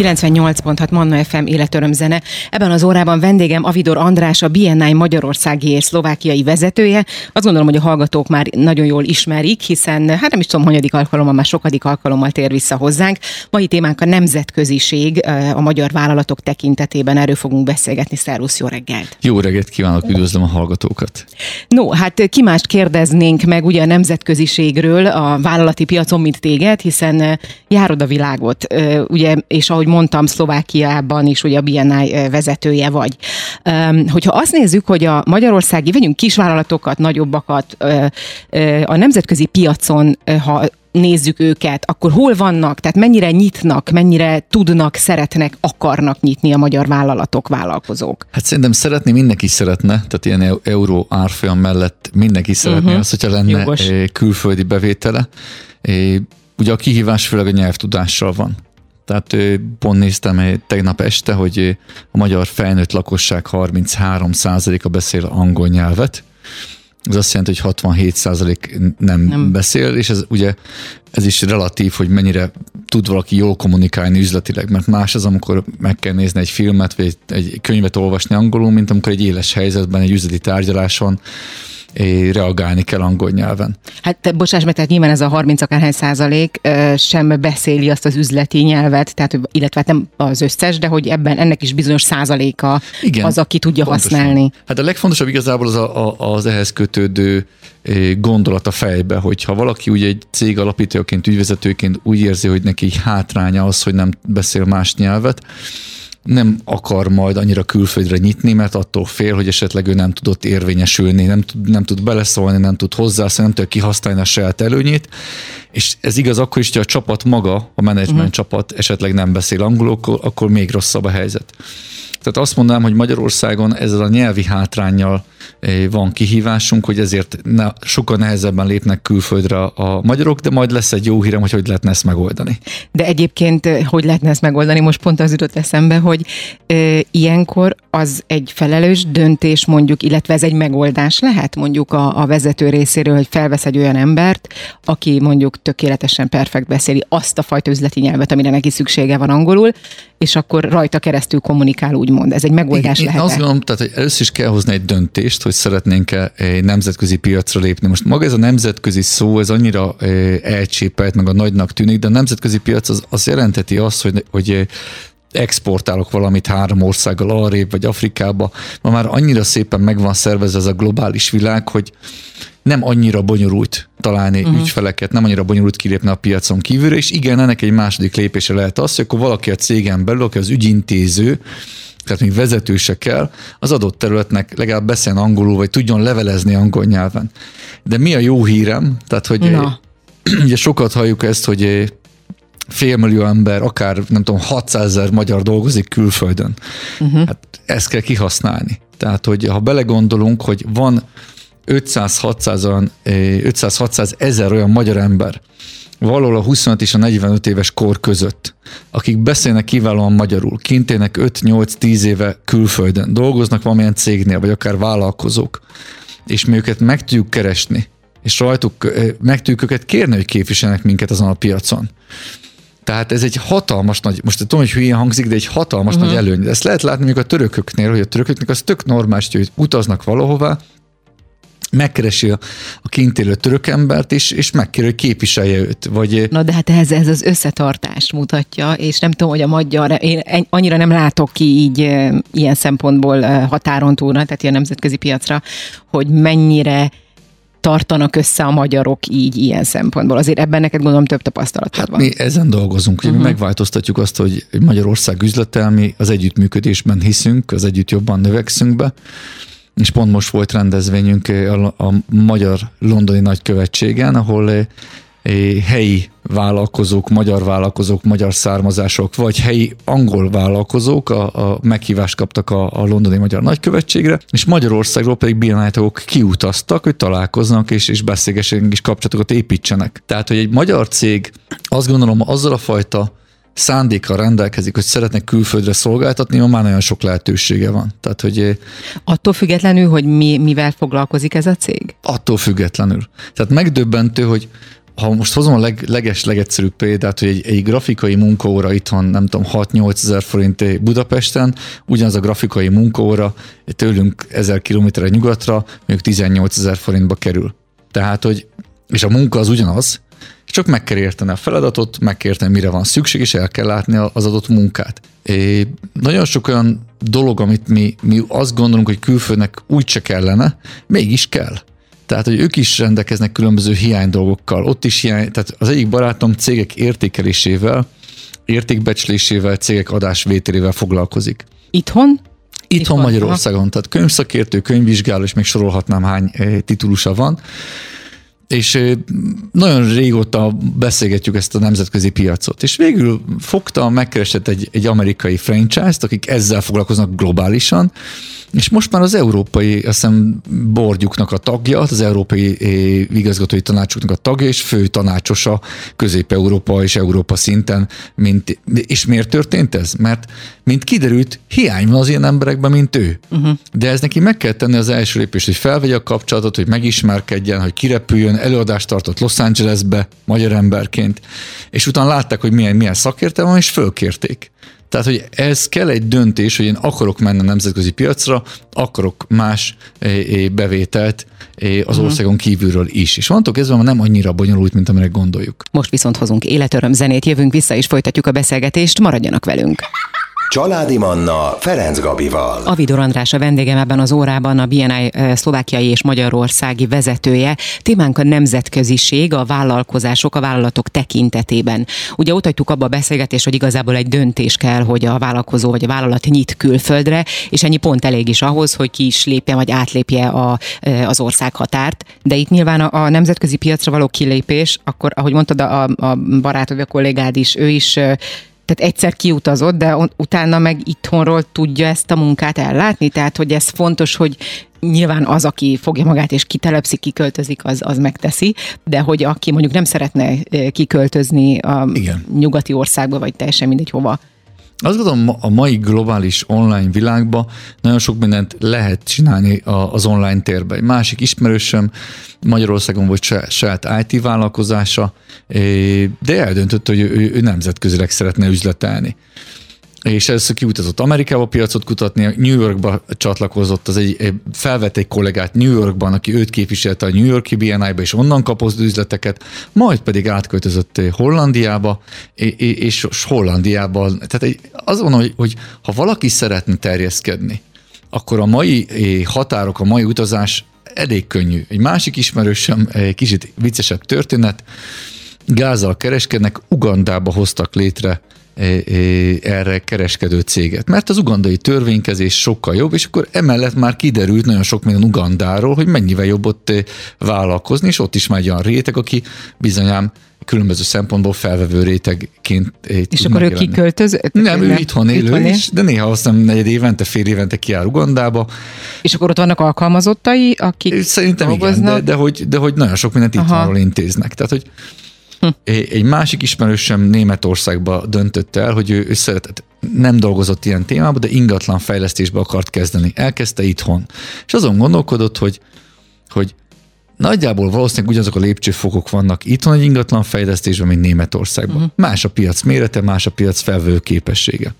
98.6 Manna FM életöröm zene. Ebben az órában vendégem Avidor András, a BNI Magyarországi és Szlovákiai vezetője. Azt gondolom, hogy a hallgatók már nagyon jól ismerik, hiszen hát nem is tudom, hanyadik alkalommal, már sokadik alkalommal tér vissza hozzánk. Mai témánk a nemzetköziség a magyar vállalatok tekintetében. Erről fogunk beszélgetni. Szervusz, jó reggelt! Jó reggelt kívánok, üdvözlöm a hallgatókat! No, hát ki mást kérdeznénk meg ugye a nemzetköziségről a vállalati piacon, mint téged, hiszen járod a világot ugye, és ahogy mondtam, Szlovákiában is ugye a BNI vezetője vagy. Hogyha azt nézzük, hogy a magyarországi, vegyünk kisvállalatokat, nagyobbakat, a nemzetközi piacon, ha nézzük őket, akkor hol vannak, tehát mennyire nyitnak, mennyire tudnak, szeretnek, akarnak nyitni a magyar vállalatok, vállalkozók? Hát szerintem szeretni mindenki szeretne, tehát ilyen euró árfolyam mellett mindenki szeretné uh-huh. azt, hogyha lenne Jogos. külföldi bevétele. Ugye a kihívás főleg a nyelvtudással van. Tehát pont néztem tegnap este, hogy a magyar felnőtt lakosság 33%-a beszél angol nyelvet. Ez azt jelenti, hogy 67% nem, nem beszél, és ez ugye ez is relatív, hogy mennyire tud valaki jól kommunikálni üzletileg, mert más az, amikor meg kell nézni egy filmet, vagy egy, egy könyvet olvasni angolul, mint amikor egy éles helyzetben, egy üzleti tárgyaláson reagálni kell angol nyelven. Hát te, bocsáss meg, tehát nyilván ez a 30 akárhány százalék sem beszéli azt az üzleti nyelvet, tehát, illetve hát nem az összes, de hogy ebben ennek is bizonyos százaléka Igen, az, aki tudja pontosan. használni. Hát a legfontosabb igazából az a, a, az ehhez kötődő gondolat a fejbe, hogy ha valaki ugye egy cég alapítóként, ügyvezetőként úgy érzi, hogy neki hátránya az, hogy nem beszél más nyelvet, nem akar majd annyira külföldre nyitni, mert attól fél, hogy esetleg ő nem tudott érvényesülni, nem tud, nem tud beleszólni, nem tud hozzászólni, nem tudja kihasználni a saját előnyét, és ez igaz akkor is, hogy a csapat maga, a menedzsment uh-huh. csapat esetleg nem beszél angolul, akkor, akkor még rosszabb a helyzet. Tehát azt mondanám, hogy Magyarországon ezzel a nyelvi hátrányjal eh, van kihívásunk, hogy ezért ne, sokkal nehezebben lépnek külföldre a magyarok, de majd lesz egy jó hírem, hogy hogy lehetne ezt megoldani. De egyébként eh, hogy lehetne ezt megoldani? Most pont az jutott eszembe, hogy e, ilyenkor az egy felelős döntés mondjuk, illetve ez egy megoldás lehet mondjuk a, a vezető részéről, hogy felvesz egy olyan embert, aki mondjuk tökéletesen perfekt beszéli azt a fajta üzleti nyelvet, amire neki szüksége van angolul, és akkor rajta keresztül kommunikál, úgymond. Ez egy megoldás lehet. Én azt gondolom, tehát, hogy először is kell hozni egy döntést, hogy szeretnénk-e egy nemzetközi piacra lépni. Most maga ez a nemzetközi szó, ez annyira elcsépelt, meg a nagynak tűnik, de a nemzetközi piac az, az jelenteti azt, hogy, hogy exportálok valamit három országgal arrébb, vagy Afrikába. Ma már annyira szépen megvan szervezve ez a globális világ, hogy nem annyira bonyolult találni uh-huh. ügyfeleket, nem annyira bonyolult kilépni a piacon kívülre, és igen, ennek egy második lépése lehet az, hogy akkor valaki a cégen belül, aki az ügyintéző, tehát még vezető se kell, az adott területnek legalább beszéljen angolul, vagy tudjon levelezni angol nyelven. De mi a jó hírem? Tehát, hogy Na. ugye sokat halljuk ezt, hogy félmillió ember, akár nem tudom, 600 ezer magyar dolgozik külföldön. Uh-huh. Hát ezt kell kihasználni. Tehát, hogy ha belegondolunk, hogy van 500-600 500-600 ezer olyan magyar ember, valahol a 25 és a 45 éves kor között, akik beszélnek kiválóan magyarul, kint élnek 5-8-10 éve külföldön, dolgoznak valamilyen cégnél, vagy akár vállalkozók, és mi őket meg tudjuk keresni, és rajtuk meg tudjuk őket kérni, hogy képviselnek minket azon a piacon. Tehát ez egy hatalmas nagy, most tudom, hogy hülyén hangzik, de egy hatalmas uh-huh. nagy előny. Ezt lehet látni mondjuk a törököknél, hogy a törököknek az tök normális, hogy utaznak valahova, megkeresi a, a kint élő török embert, és, és megkéri, hogy képviselje őt. Vagy... Na de hát ez, ez az összetartást mutatja, és nem tudom, hogy a magyar, én annyira nem látok ki így ilyen szempontból határon túlra, tehát ilyen nemzetközi piacra, hogy mennyire tartanak össze a magyarok így ilyen szempontból? Azért ebben neked gondolom több tapasztalatod hát van. Mi ezen dolgozunk, hogy uh-huh. megváltoztatjuk azt, hogy Magyarország üzletelmi, az együttműködésben hiszünk, az együtt jobban növekszünk be, és pont most volt rendezvényünk a, a Magyar Londoni Nagykövetségen, ahol helyi vállalkozók, magyar vállalkozók, magyar származások, vagy helyi angol vállalkozók a, a meghívást kaptak a, a londoni magyar nagykövetségre, és Magyarországról pedig bírnájtók kiutaztak, hogy találkoznak és, és beszélgessenek és kapcsolatokat építsenek. Tehát, hogy egy magyar cég azt gondolom azzal a fajta szándékkal rendelkezik, hogy szeretnek külföldre szolgáltatni, már nagyon sok lehetősége van. Tehát, hogy attól függetlenül, hogy mi, mivel foglalkozik ez a cég? Attól függetlenül. Tehát megdöbbentő, hogy ha most hozom a leg, leges, legegyszerűbb példát, hogy egy, egy grafikai munkaóra itthon, nem tudom, 6-8 ezer forint Budapesten, ugyanaz a grafikai munkaóra tőlünk ezer kilométerre nyugatra, mondjuk 18 ezer forintba kerül. Tehát, hogy, és a munka az ugyanaz, csak meg kell érteni a feladatot, meg kell érteni, mire van szükség, és el kell látni az adott munkát. É, nagyon sok olyan dolog, amit mi, mi azt gondolunk, hogy külföldnek úgy se kellene, mégis kell. Tehát, hogy ők is rendelkeznek különböző hiány dolgokkal. Ott is hiány, tehát az egyik barátom cégek értékelésével, értékbecslésével, cégek adásvételével foglalkozik. Itthon? Itthon, Itthon Magyarországon, tehát könyvszakértő, könyvvizsgáló, és még sorolhatnám hány eh, titulusa van és nagyon régóta beszélgetjük ezt a nemzetközi piacot, és végül fogta, megkeresett egy, egy amerikai franchise-t, akik ezzel foglalkoznak globálisan, és most már az európai, azt hiszem, bordjuknak a tagja, az európai igazgatói tanácsuknak a tagja, és fő tanácsosa Közép-Európa és Európa szinten. Mint, és miért történt ez? Mert, mint kiderült, hiány van az ilyen emberekben, mint ő. Uh-huh. De ez neki meg kell tenni az első lépést, hogy felvegye a kapcsolatot, hogy megismerkedjen, hogy kirepüljön, előadást tartott Los Angelesbe, magyar emberként, és utána látták, hogy milyen, milyen szakértelme van, és fölkérték. Tehát, hogy ez kell egy döntés, hogy én akarok menni a nemzetközi piacra, akarok más eh, eh, bevételt eh, az mhm. országon kívülről is. És mondtok, ez van nem annyira bonyolult, mint amire gondoljuk. Most viszont hozunk életöröm zenét, jövünk vissza és folytatjuk a beszélgetést, maradjanak velünk. Családi Manna Ferenc Gabival. A Vidor András a vendégem ebben az órában, a BNI szlovákiai és magyarországi vezetője. Témánk a nemzetköziség, a vállalkozások, a vállalatok tekintetében. Ugye ott hagytuk abba a beszélgetést, hogy igazából egy döntés kell, hogy a vállalkozó vagy a vállalat nyit külföldre, és ennyi pont elég is ahhoz, hogy ki is lépje vagy átlépje a, az ország határt. De itt nyilván a, a nemzetközi piacra való kilépés, akkor ahogy mondtad, a, a barátod, a kollégád is, ő is tehát egyszer kiutazott, de utána meg itthonról tudja ezt a munkát ellátni, tehát hogy ez fontos, hogy nyilván az, aki fogja magát és kitelepszik, kiköltözik, az, az megteszi, de hogy aki mondjuk nem szeretne kiköltözni a Igen. nyugati országba, vagy teljesen mindegy hova, azt gondolom, a mai globális online világban nagyon sok mindent lehet csinálni az online térben. Egy másik ismerősöm Magyarországon volt saját IT vállalkozása, de eldöntött, hogy ő, ő nemzetközileg szeretne üzletelni és először kiutazott Amerikába piacot kutatni, New Yorkba csatlakozott, az egy, egy felvett egy kollégát New Yorkban, aki őt képviselte a New Yorki BNI-ba, és onnan kapott üzleteket, majd pedig átköltözött Hollandiába, és Hollandiában, tehát az van, hogy, hogy ha valaki szeretne terjeszkedni, akkor a mai határok, a mai utazás elég könnyű. Egy másik ismerősöm, egy kicsit viccesebb történet, gázzal kereskednek, Ugandába hoztak létre erre kereskedő céget. Mert az ugandai törvénykezés sokkal jobb, és akkor emellett már kiderült nagyon sok minden Ugandáról, hogy mennyivel jobb ott vállalkozni, és ott is már egy olyan réteg, aki bizonyám különböző szempontból felvevő rétegként És akkor ő kiköltözött? Nem, ő itthon élő, itthon is, de néha azt hiszem negyed évente, fél évente kiáll Ugandába. És akkor ott vannak alkalmazottai, akik Szerintem dolgoznak? igen, de, de, hogy, de hogy nagyon sok mindent itthonról intéznek. Tehát, hogy. Egy másik ismerősöm Németországba döntött el, hogy ő, ő szeretett, nem dolgozott ilyen témában, de ingatlan fejlesztésbe akart kezdeni. Elkezdte itthon. És azon gondolkodott, hogy, hogy nagyjából valószínűleg ugyanazok a lépcsőfokok vannak itthon egy ingatlan fejlesztésben, mint Németországban. Uh-huh. Más a piac mérete, más a piac felvő képessége.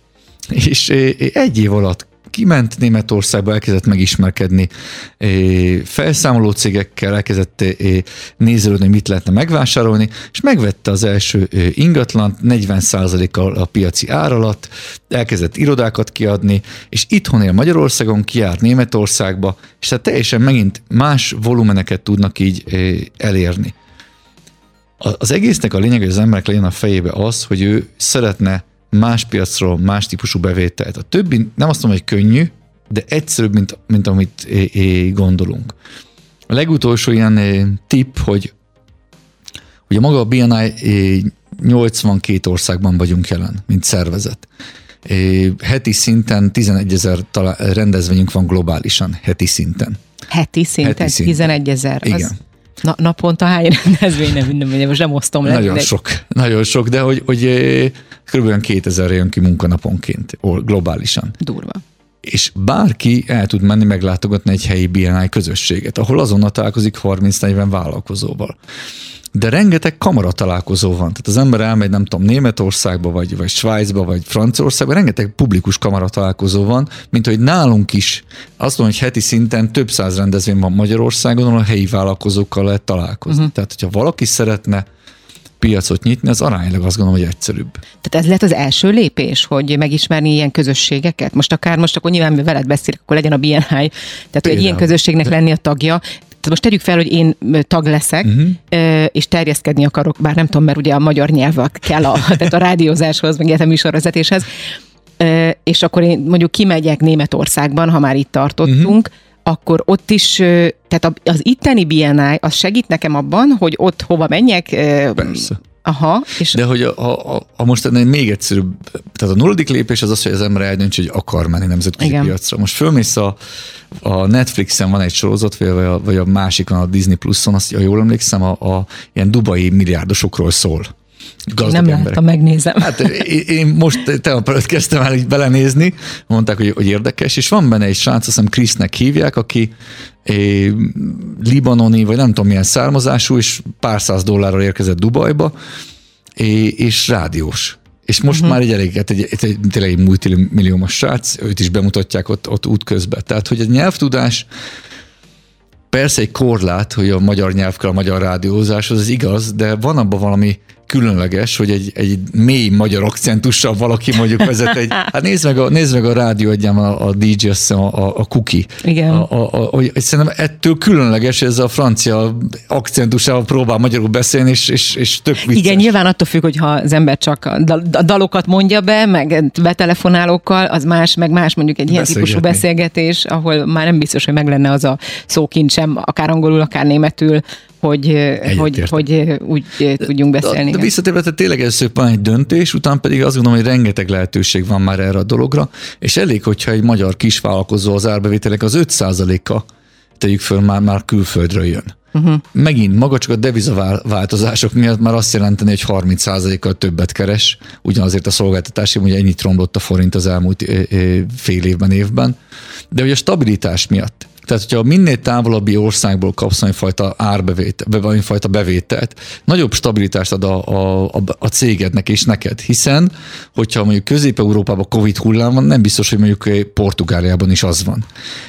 És egy év alatt kiment Németországba, elkezdett megismerkedni felszámoló cégekkel, elkezdett nézelődni, mit lehetne megvásárolni, és megvette az első ingatlant 40%-kal a piaci ár alatt, elkezdett irodákat kiadni, és itthon él Magyarországon, kiárt Németországba, és tehát teljesen megint más volumeneket tudnak így elérni. Az egésznek a lényeg, hogy az emberek legyen a fejébe az, hogy ő szeretne más piacról, más típusú bevételt. A többi nem azt mondom, hogy könnyű, de egyszerűbb, mint, mint amit é, é, gondolunk. A legutolsó ilyen tipp, hogy ugye maga a BNI 82 országban vagyunk jelen, mint szervezet. Heti szinten 11 ezer rendezvényünk van globálisan, heti szinten. Heti szinten, heti szinten. 11 ezer. Igen. Az Na, naponta hány rendezvény, nem, nem, most nem osztom le. Nagyon sok, nagyon sok, de hogy, hogy kb. 2000 jön ki munkanaponként globálisan. Durva és bárki el tud menni meglátogatni egy helyi BNI közösséget, ahol azonnal találkozik 30-40 vállalkozóval. De rengeteg kamara találkozó van. Tehát az ember elmegy, nem tudom, Németországba, vagy, vagy Svájcba, vagy Franciaországba, rengeteg publikus kamara találkozó van, mint hogy nálunk is. Azt mondom, hogy heti szinten több száz rendezvény van Magyarországon, ahol a helyi vállalkozókkal lehet találkozni. Uh-huh. Tehát, hogyha valaki szeretne piacot nyitni, az aránylag azt gondolom, hogy egyszerűbb. Tehát ez lett az első lépés, hogy megismerni ilyen közösségeket? Most akár most akkor nyilván veled beszélek, akkor legyen a BNI, tehát hogy egy ilyen közösségnek lenni a tagja, tehát most tegyük fel, hogy én tag leszek, uh-huh. és terjeszkedni akarok, bár nem tudom, mert ugye a magyar nyelv kell a, tehát a rádiózáshoz, meg a műsorvezetéshez, és akkor én mondjuk kimegyek Németországban, ha már itt tartottunk, uh-huh akkor ott is, tehát az itteni BNI, az segít nekem abban, hogy ott hova menjek. Persze. Aha. És... De hogy a, a, a most még egyszerűbb, tehát a nulladik lépés az az, hogy az ember eldöntse, hogy akar menni nemzetközi Igen. piacra. Most fölmész a, a Netflixen van egy sorozat, vagy a, vagy a másikon a Disney Plus-on, azt, ha jól emlékszem, a, a ilyen dubai milliárdosokról szól gazdag Nem emberek. láttam, megnézem. Hát én most te előtt kezdtem el így belenézni, mondták, hogy, hogy érdekes, és van benne egy srác, azt hiszem Krisznek hívják, aki é, libanoni, vagy nem tudom milyen származású, és pár száz dollárral érkezett Dubajba, é, és rádiós. És most uh-huh. már egy elég, hát egy, egy, egy, tényleg egy multimilliómos srác, őt is bemutatják ott, ott útközben. Tehát, hogy a nyelvtudás persze egy korlát, hogy a magyar nyelv kell a magyar rádiózás, az igaz, de van abban valami különleges, hogy egy, egy mély magyar akcentussal valaki mondjuk vezet egy, hát nézd meg a, nézd meg a rádió egyem a, a DJ, a, a, a Cookie. Igen. A, a, a, hogy szerintem ettől különleges, ez a francia akcentussal próbál magyarul beszélni, és, és, és tök vicces. Igen, nyilván attól függ, hogy ha az ember csak a dalokat mondja be, meg betelefonálókkal, az más, meg más mondjuk egy ilyen típusú beszélgetés, ahol már nem biztos, hogy meg lenne az a szókincsem, akár angolul, akár németül, hogy, hogy, hogy úgy tudjunk beszélni. De, de visszatérve, tehát tényleg ez van egy döntés, utána pedig azt gondolom, hogy rengeteg lehetőség van már erre a dologra, és elég, hogyha egy magyar kisvállalkozó az árbevételek az 5%-a tegyük föl, már, már külföldről jön. Uh-huh. Megint maga csak a devizaváltozások miatt már azt jelenteni, hogy 30%-kal többet keres, ugyanazért a szolgáltatási, hogy ennyit romlott a forint az elmúlt fél évben, évben. De hogy a stabilitás miatt tehát, hogyha minél távolabbi országból kapsz valamifajta árbevételt, valamifajta bevételt, nagyobb stabilitást ad a, a, a cégednek és neked, hiszen, hogyha mondjuk Közép-Európában Covid hullám van, nem biztos, hogy mondjuk Portugáliában is az van.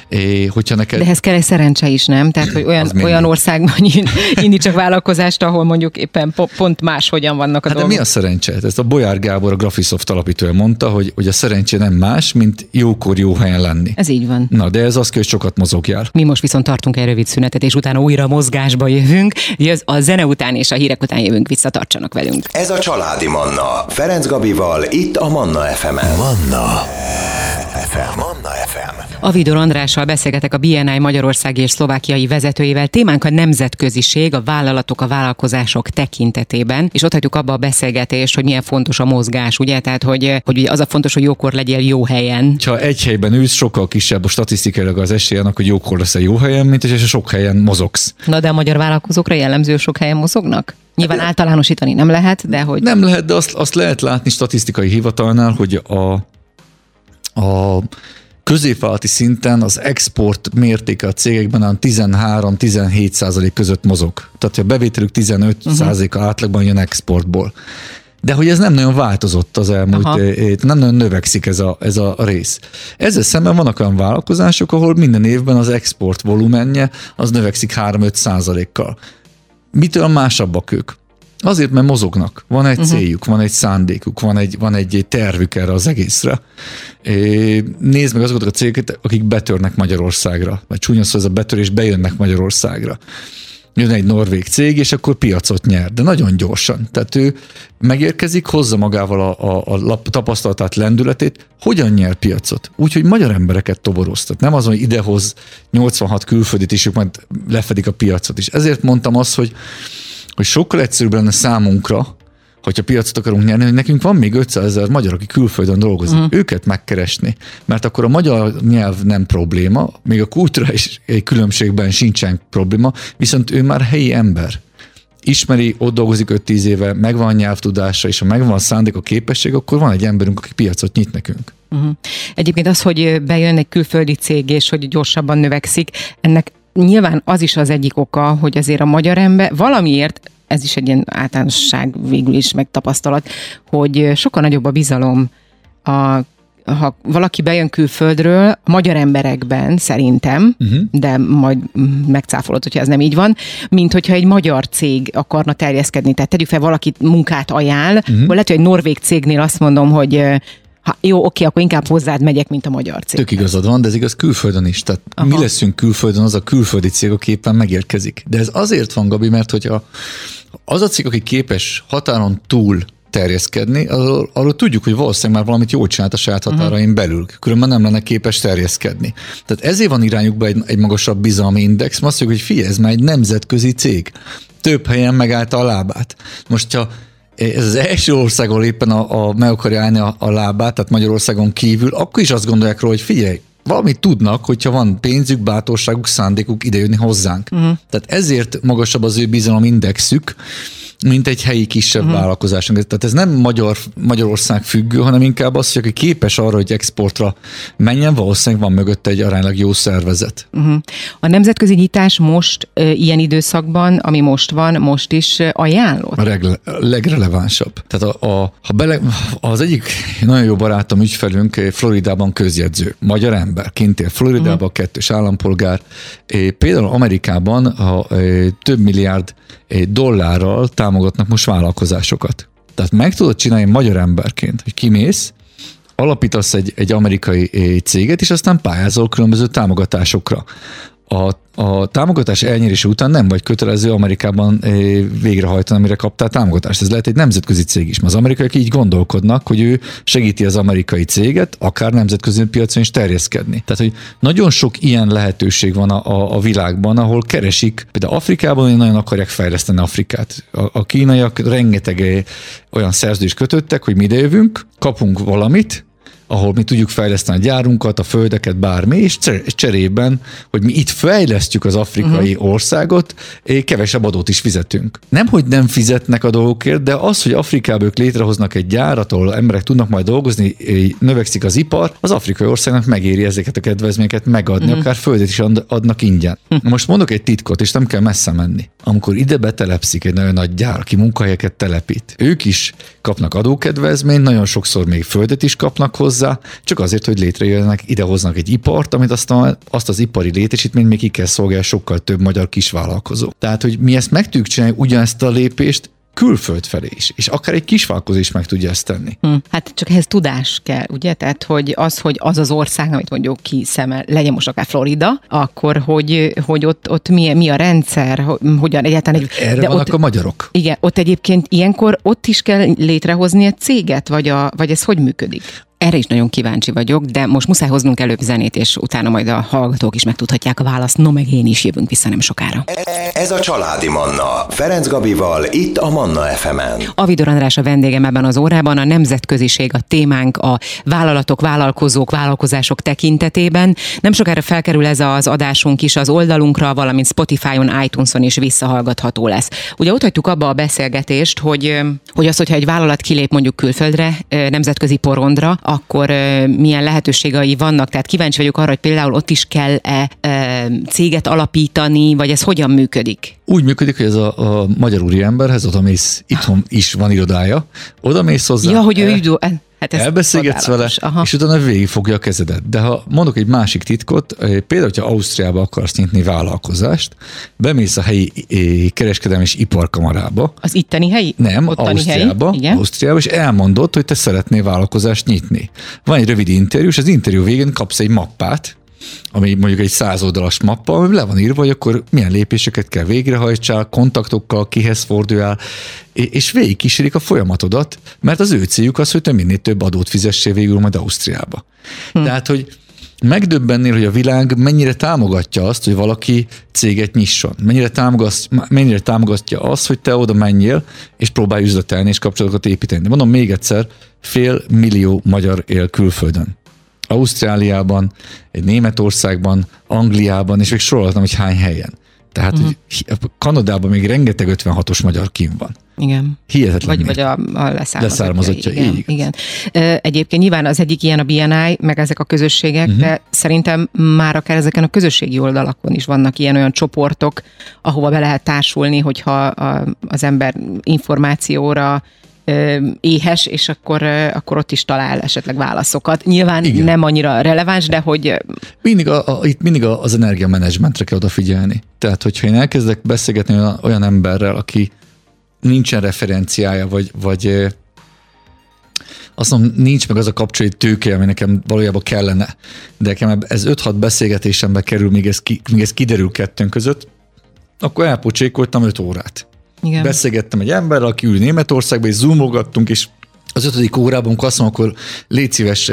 É, hogyha neked... De ehhez kell egy szerencse is, nem? Tehát, hogy olyan, olyan országban indítsak vállalkozást, ahol mondjuk éppen pont más hogyan vannak a hát dolgok. De mi a szerencse? Ezt a Bolyár Gábor, a Graphisoft alapítója mondta, hogy, hogy a szerencse nem más, mint jókor jó helyen lenni. Ez így van. Na, de ez az, hogy sokat mozog jár. Mi most viszont tartunk egy rövid szünetet, és utána újra mozgásba jövünk. A zene után és a hírek után jövünk vissza, tartsanak velünk. Ez a Családi Manna. Ferenc Gabival, itt a Manna FM-en. Manna FM. Manna FM. A Vidor Andrással beszélgetek a BNI Magyarországi és Szlovákiai vezetőjével. Témánk a nemzetköziség, a vállalatok, a vállalkozások tekintetében, és ott hagyjuk abba a beszélgetést, hogy milyen fontos a mozgás, ugye? Tehát, hogy, hogy az a fontos, hogy jókor legyél jó helyen. Ha egy helyben ülsz, sokkal kisebb a statisztikailag az esély annak, hogy jókor lesz a jó helyen, mint és sok helyen mozogsz. Na de a magyar vállalkozókra jellemző sok helyen mozognak? Nyilván hát, általánosítani nem lehet, de hogy... Nem lehet, de azt, azt lehet látni statisztikai hivatalnál, hogy a, a középvállalati szinten az export mértéke a cégekben a 13-17 százalék között mozog. Tehát a bevételük 15 uh-huh. százaléka átlagban jön exportból. De hogy ez nem nagyon változott az elmúlt, Aha. nem nagyon növekszik ez a, ez a rész. Ezzel szemben vannak olyan vállalkozások, ahol minden évben az export volumenje az növekszik 3-5 százalékkal. Mitől másabbak ők? Azért, mert mozognak. Van egy uh-huh. céljuk, van egy szándékuk, van egy, van egy tervük erre az egészre. É, nézd meg azokat a cégeket, akik betörnek Magyarországra, vagy csúnya szó ez a betörés, bejönnek Magyarországra. Jön egy norvég cég, és akkor piacot nyer, de nagyon gyorsan. Tehát ő megérkezik, hozza magával a, a, a tapasztalatát, lendületét, hogyan nyer piacot? Úgyhogy magyar embereket toboroztat. Nem az, hogy idehoz 86 külföldit, és ők majd lefedik a piacot is. Ezért mondtam azt, hogy hogy sokkal egyszerűbb lenne számunkra, hogyha piacot akarunk nyerni, hogy nekünk van még 500 ezer magyar, aki külföldön dolgozik, uh-huh. őket megkeresni. Mert akkor a magyar nyelv nem probléma, még a kulturális különbségben sincsen probléma, viszont ő már helyi ember ismeri, ott dolgozik 5-10 éve, megvan nyelvtudása, és ha megvan a szándék, a képesség, akkor van egy emberünk, aki piacot nyit nekünk. Uh-huh. Egyébként az, hogy bejön egy külföldi cég, és hogy gyorsabban növekszik, ennek nyilván az is az egyik oka, hogy azért a magyar ember valamiért ez is egy ilyen általánosság végül is megtapasztalat, hogy sokkal nagyobb a bizalom a ha valaki bejön külföldről, a magyar emberekben szerintem, uh-huh. de majd megcáfolod, hogyha ez nem így van, mint hogyha egy magyar cég akarna terjeszkedni. Tehát tegyük fel, valaki munkát ajánl, uh-huh. vagy lehet, hogy egy norvég cégnél azt mondom, hogy ha, jó, oké, akkor inkább hozzád megyek, mint a magyar cég. Tök igazad van, de ez igaz külföldön is. Tehát Aha. mi leszünk külföldön, az a külföldi cég, aki éppen megérkezik. De ez azért van, Gabi, mert hogyha az a cég, aki képes határon túl terjeszkedni, arról, arról tudjuk, hogy valószínűleg már valamit jól csinált a saját mhm. határain uh-huh. belül, különben nem lenne képes terjeszkedni. Tehát ezért van irányukba egy, egy magasabb bizalmi index, mert azt mondjuk, hogy figyelj, ez már egy nemzetközi cég. Több helyen megállta a lábát. Most, ha ez az első ország, ahol éppen a, a, meg akarja állni a, a lábát, tehát Magyarországon kívül, akkor is azt gondolják róla, hogy figyelj, valamit tudnak, hogyha van pénzük, bátorságuk, szándékuk idejönni hozzánk. Uh-huh. Tehát ezért magasabb az ő bizalomindexük, mint egy helyi kisebb uh-huh. vállalkozásunk. Tehát ez nem Magyar, Magyarország függő, hanem inkább az, hogy aki képes arra, hogy exportra menjen, valószínűleg van mögötte egy aránylag jó szervezet. Uh-huh. A nemzetközi nyitás most e, ilyen időszakban, ami most van, most is ajánlott? A regle, legrelevánsabb. Tehát a, a, ha bele, az egyik nagyon jó barátom, ügyfelünk Floridában közjegyző, magyar ember, kint él Floridában, uh-huh. kettős állampolgár. Például Amerikában a, több milliárd dollárral támogatnak most vállalkozásokat. Tehát meg tudod csinálni magyar emberként, hogy kimész, alapítasz egy, egy amerikai céget, és aztán pályázol különböző támogatásokra a, a támogatás elnyerése után nem vagy kötelező Amerikában eh, végrehajtani, amire kaptál támogatást. Ez lehet egy nemzetközi cég is. Az amerikaiak így gondolkodnak, hogy ő segíti az amerikai céget, akár nemzetközi piacon is terjeszkedni. Tehát, hogy nagyon sok ilyen lehetőség van a, a, a világban, ahol keresik, például Afrikában nagyon akarják fejleszteni Afrikát. A, a kínaiak rengeteg eh, olyan szerződést kötöttek, hogy mi ide jövünk, kapunk valamit, ahol mi tudjuk fejleszteni a gyárunkat, a földeket, bármi, és cserében, hogy mi itt fejlesztjük az afrikai uh-huh. országot, kevesebb adót is fizetünk. Nem, hogy nem fizetnek a dolgokért, de az, hogy Afrikában ők létrehoznak egy gyárat, ahol emberek tudnak majd dolgozni, növekszik az ipar, az afrikai országnak megéri ezeket a kedvezményeket megadni, uh-huh. akár földet is adnak ingyen. Uh-huh. Most mondok egy titkot, és nem kell messze menni. Amikor ide betelepszik egy nagyon nagy gyár, aki munkahelyeket telepít, ők is kapnak adókedvezményt, nagyon sokszor még földet is kapnak hozzá, csak azért, hogy létrejönnek, idehoznak egy ipart, amit aztán azt az ipari létesítményt még ki kell szolgálni sokkal több magyar kisvállalkozó. Tehát, hogy mi ezt meg tudjuk csinálni, ugyanezt a lépést, külföld felé is, és akár egy kisvállalkozó is meg tudja ezt tenni. Hm. Hát csak ehhez tudás kell, ugye? Tehát, hogy az, hogy az az ország, amit mondjuk ki szeme, legyen most akár Florida, akkor hogy, hogy ott, ott mi, mi a rendszer, hogyan egyáltalán... Egy, Erre de vannak ott, a magyarok. Igen, ott egyébként ilyenkor ott is kell létrehozni egy céget, vagy, a, vagy ez hogy működik? Erre is nagyon kíváncsi vagyok, de most muszáj hoznunk előbb zenét, és utána majd a hallgatók is megtudhatják a választ. No, meg én is jövünk vissza nem sokára. Ez a Családi Manna. Ferenc Gabival, itt a Manna FM-en. A Vidor András a vendégem ebben az órában. A nemzetköziség a témánk a vállalatok, vállalkozók, vállalkozások tekintetében. Nem sokára felkerül ez az adásunk is az oldalunkra, valamint Spotify-on, iTunes-on is visszahallgatható lesz. Ugye ott hagytuk abba a beszélgetést, hogy, hogy az, hogyha egy vállalat kilép mondjuk külföldre, nemzetközi porondra, akkor milyen lehetőségei vannak. Tehát kíváncsi vagyok arra, hogy például ott is kell-e céget alapítani, vagy ez hogyan működik? Úgy működik, hogy ez a, a magyar úriemberhez oda mész, itthon is van irodája, oda mész hozzá. Ja, hogy ő üdő. Hát Elbeszélgetsz vele, Aha. és utána végigfogja a kezedet. De ha mondok egy másik titkot, például, hogyha Ausztriába akarsz nyitni vállalkozást, bemész a helyi kereskedelmi és iparkamarába. Az itteni helyi? Nem, Ottani Ausztriába, helyi? Igen. Ausztriába, és elmondod, hogy te szeretnél vállalkozást nyitni. Van egy rövid interjú, és az interjú végén kapsz egy mappát, ami mondjuk egy százoldalas mappa, ami le van írva, hogy akkor milyen lépéseket kell végrehajtsál, kontaktokkal, kihez forduljál, és végig kísérik a folyamatodat, mert az ő céljuk az, hogy te minél több adót fizessél végül majd Ausztriába. Hm. Tehát, hogy megdöbbennél, hogy a világ mennyire támogatja azt, hogy valaki céget nyisson. Mennyire támogatja, mennyire támogatja azt, hogy te oda menjél, és próbálj üzletelni és kapcsolatokat építeni. De mondom még egyszer, fél millió magyar él külföldön. Ausztráliában, egy Németországban, Angliában, és még soroltam, hogy hány helyen. Tehát, uh-huh. hogy Kanadában még rengeteg 56-os magyar kim van. Igen. Hihetetlen. Vagy, vagy a, a leszármazottja. leszármazottja. Igen, igen. Egyébként nyilván az egyik ilyen a BNI, meg ezek a közösségek, uh-huh. de szerintem már akár ezeken a közösségi oldalakon is vannak ilyen olyan csoportok, ahova be lehet társulni, hogyha az ember információra éhes, és akkor, akkor ott is talál esetleg válaszokat. Nyilván Igen. nem annyira releváns, de hogy... Mindig a, a, itt mindig az energiamenedzsmentre kell odafigyelni. Tehát, hogyha én elkezdek beszélgetni olyan, olyan emberrel, aki nincsen referenciája, vagy, vagy azt mondom, nincs meg az a kapcsolat tőke, ami nekem valójában kellene. De nekem ez 5-6 beszélgetésembe kerül, míg ez, ki, míg ez kiderül kettőnk között, akkor elpocsékoltam 5 órát. Igen. Beszélgettem egy emberrel, aki ül Németországba, és zoomolgattunk, és az ötödik órában, akkor azt mondom, akkor légy szíves,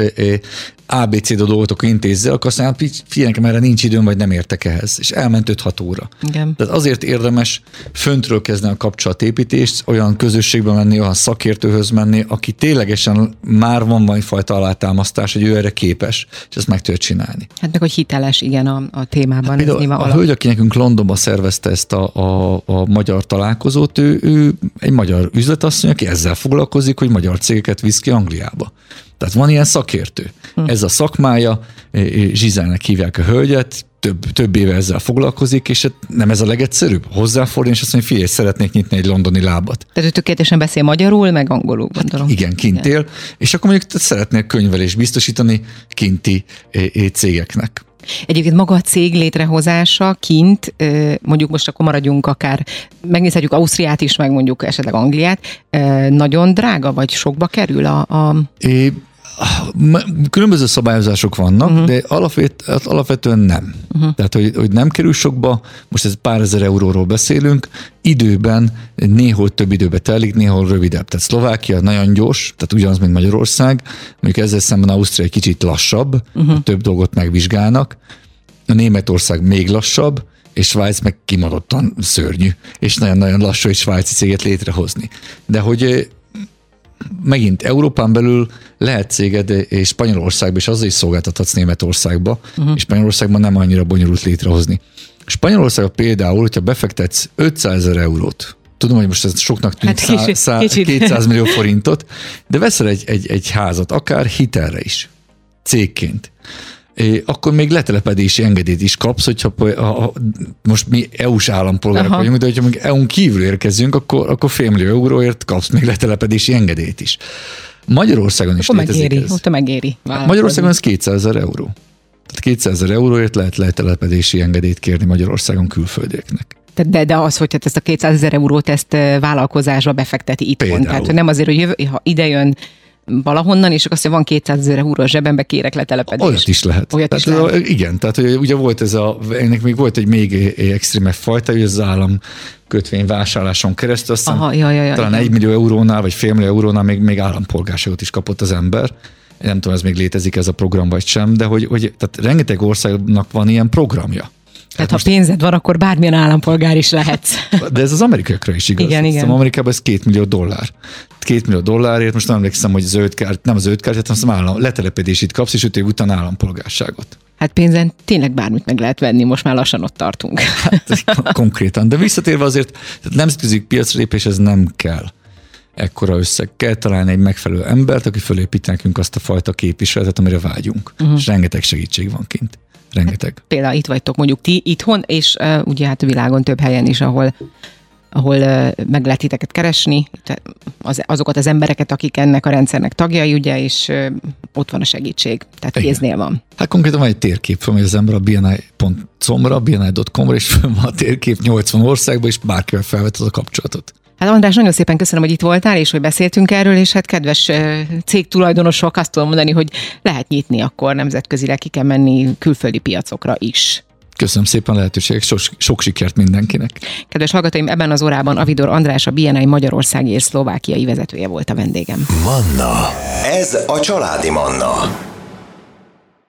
ABC dolgot akkor intézze, akkor azt mondja, hát figyelj nekem, erre nincs időm, vagy nem értek ehhez. És elment 5-6 óra. Igen. Tehát azért érdemes föntről kezdeni a kapcsolatépítést, olyan közösségbe menni, olyan szakértőhöz menni, aki ténylegesen már van valami fajta alátámasztás, hogy ő erre képes, és ezt meg tudja csinálni. Hát meg, hogy hiteles, igen, a, a témában. Hát ez a, a hölgy, aki nekünk Londonba szervezte ezt a, a, a magyar találkozót, ő, ő egy magyar üzletasszony, aki ezzel foglalkozik, hogy magyar cégeket visz ki Angliába. Tehát van ilyen szakértő. Hm. Ez a szakmája, Zsizelnek hívják a hölgyet, több, több éve ezzel foglalkozik, és hát nem ez a legegyszerűbb? Hozzáfordulni, és azt mondja, figyelj, szeretnék nyitni egy londoni lábat. Tehát ő tökéletesen beszél magyarul, meg angolul, gondolom. Hát igen, kint igen. él, és akkor mondjuk szeretnék könyvelést biztosítani kinti cégeknek. Egyébként maga a cég létrehozása kint, mondjuk most akkor maradjunk akár, megnézhetjük Ausztriát is, meg mondjuk esetleg Angliát, nagyon drága, vagy sokba kerül a... a... É, Különböző szabályozások vannak, uh-huh. de alapvet, alapvetően nem. Uh-huh. Tehát, hogy, hogy nem kerül sokba, most ez pár ezer euróról beszélünk, időben néhol több időbe telik, néhol rövidebb. Tehát Szlovákia nagyon gyors, tehát ugyanaz, mint Magyarország, mondjuk ezzel szemben Ausztria egy kicsit lassabb, uh-huh. több dolgot megvizsgálnak, a Németország még lassabb, és Svájc meg kimaradottan szörnyű, és nagyon-nagyon lassú egy svájci céget létrehozni. De hogy megint Európán belül lehet céged, és Spanyolországban, és azzal is szolgáltathatsz Németországba, uh-huh. és Spanyolországban nem annyira bonyolult létrehozni. Spanyolországban például, hogyha befektetsz 500 ezer eurót, tudom, hogy most ez soknak tűnik hát kicsit, szá, kicsit. 200 millió forintot, de veszel egy, egy, egy házat, akár hitelre is, cégként, akkor még letelepedési engedélyt is kapsz, hogyha ha, most mi EU-s állampolgárok Aha. vagyunk, de hogyha még EU-n kívül érkezünk, akkor, akkor félmillió euróért kapsz még letelepedési engedélyt is. Magyarországon is akkor létezik megéri, ez. Ott megéri. Magyarországon ez 200 ezer euró. Tehát 200 ezer euróért lehet letelepedési engedélyt kérni Magyarországon külföldieknek. De, de az, hogy hát ezt a 200 ezer eurót ezt vállalkozásba befekteti itthon. Például. Tehát nem azért, hogy jövő, ha ide jön valahonnan, és akkor azt mondja, van 200 ezer euró a zsebembe, kérek letelepedést. Olyat is lehet. Olyat tehát is lehet. A, igen, tehát ugye volt ez a, ennek még volt egy még extrém fajta, hogy az állam kötvény vásárláson keresztül, aztán Aha, ja, ja, ja, talán igen. egy millió eurónál, vagy fél millió eurónál még, még állampolgárságot is kapott az ember. Nem tudom, ez még létezik ez a program vagy sem, de hogy, hogy tehát rengeteg országnak van ilyen programja. Tehát most... ha pénzed van, akkor bármilyen állampolgár is lehetsz. De ez az amerikaiakra is igaz. Igen, igen. Amerikában ez két millió dollár. Két millió dollárért, most nem emlékszem, hogy zöld kárt, nem zöld kártyát, hanem az állam, letelepedését kapsz, és öt év után állampolgárságot. Hát pénzen tényleg bármit meg lehet venni, most már lassan ott tartunk. Hát, konkrétan. De visszatérve azért, tehát nemzetközi piacra lépés ez nem kell ekkora összeg. Kell találni egy megfelelő embert, aki fölépít nekünk azt a fajta képviseletet, amire vágyunk. Uh-huh. És rengeteg segítség van kint. Rengeteg. Hát, például itt vagytok mondjuk ti itthon, és uh, ugye hát a világon több helyen is, ahol ahol uh, meg lehet titeket keresni, az, azokat az embereket, akik ennek a rendszernek tagjai, ugye, és uh, ott van a segítség, tehát Igen. kéznél van. Hát konkrétan van egy térkép, hogy az ember a bni.com-ra, bni.com-ra, és van a térkép 80 országban, és bárkivel felvett az a kapcsolatot. Hát András, nagyon szépen köszönöm, hogy itt voltál, és hogy beszéltünk erről, és hát kedves cégtulajdonosok, azt tudom mondani, hogy lehet nyitni akkor nemzetközileg, ki kell menni külföldi piacokra is. Köszönöm szépen a lehetőséget, sok, sok sikert mindenkinek. Kedves hallgatóim, ebben az órában Avidor András, a BNI Magyarországi és Szlovákiai vezetője volt a vendégem. Manna, ez a családi Manna.